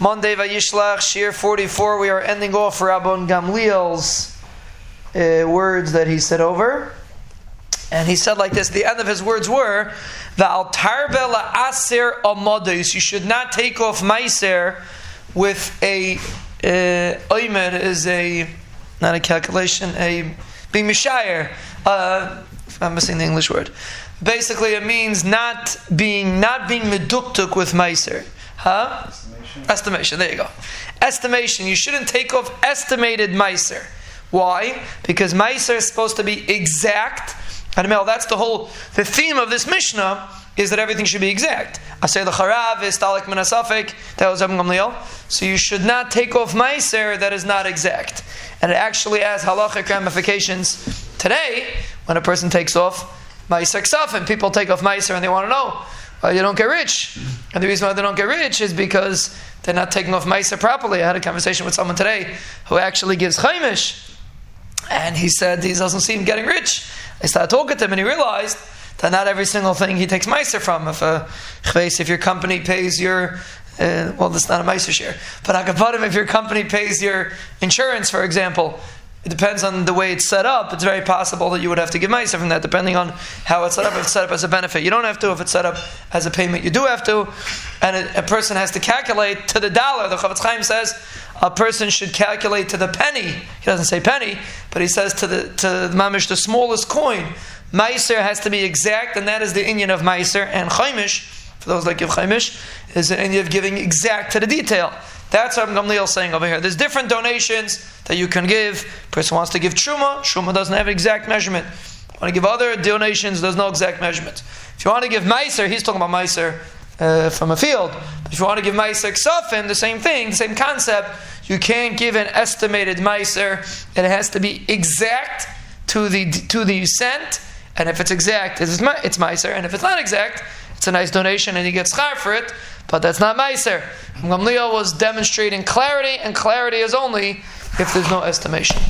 Monday Vayishlach, Shiur 44. We are ending off Rabban Gamliel's uh, words that he said over. And he said like this the end of his words were, Va'altarbe la'aser amodos. You should not take off meiser with a. Uh, is a. Not a calculation, a. Being mishayir. Uh, I'm missing the English word. Basically, it means not being not being meduktuk with meiser. Huh? Estimation. Estimation. There you go. Estimation. You shouldn't take off estimated meiser. Why? Because meiser is supposed to be exact. And that's the whole the theme of this Mishnah is that everything should be exact. I say the charav is talik minasafik. That was Gamliel. So you should not take off meiser that is not exact, and it actually has halachic ramifications today when a person takes off meiser ksafim. People take off meiser and they want to know why you don't get rich. And the reason why they don't get rich is because they're not taking off meiser properly. I had a conversation with someone today who actually gives chaimish, and he said he doesn't see him getting rich. I started talking to him, and he realized that not every single thing he takes meiser from. If a if your company pays your uh, well, that's not a meiser share, but him if your company pays your insurance, for example, it depends on the way it's set up. It's very possible that you would have to give meiser from that, depending on how it's set up. If it's set up as a benefit, you don't have to. If it's set up as a payment, you do have to. And a, a person has to calculate to the dollar. The Chofetz Chaim says a person should calculate to the penny. He doesn't say penny, but he says to the to the mamish the smallest coin. Meiser has to be exact, and that is the inyan of Meiser. And Chaimish, for those that give Chaimish, is an inyan of giving exact to the detail. That's what Gamliel is saying over here. There's different donations that you can give. Person wants to give Truma, Truma doesn't have an exact measurement. Want to give other donations, there's no exact measurement. If you want to give Meiser, he's talking about Meiser uh, from a field. But if you want to give Meiser Ksafin, the same thing, the same concept, you can't give an estimated Meiser. It has to be exact to the to the cent and if it's exact, it's, Meiser. And if it's not exact, it's a nice donation and he gets schar for it, but that's not Meiser. Gamliel was demonstrating clarity, and clarity is only if there's no estimation.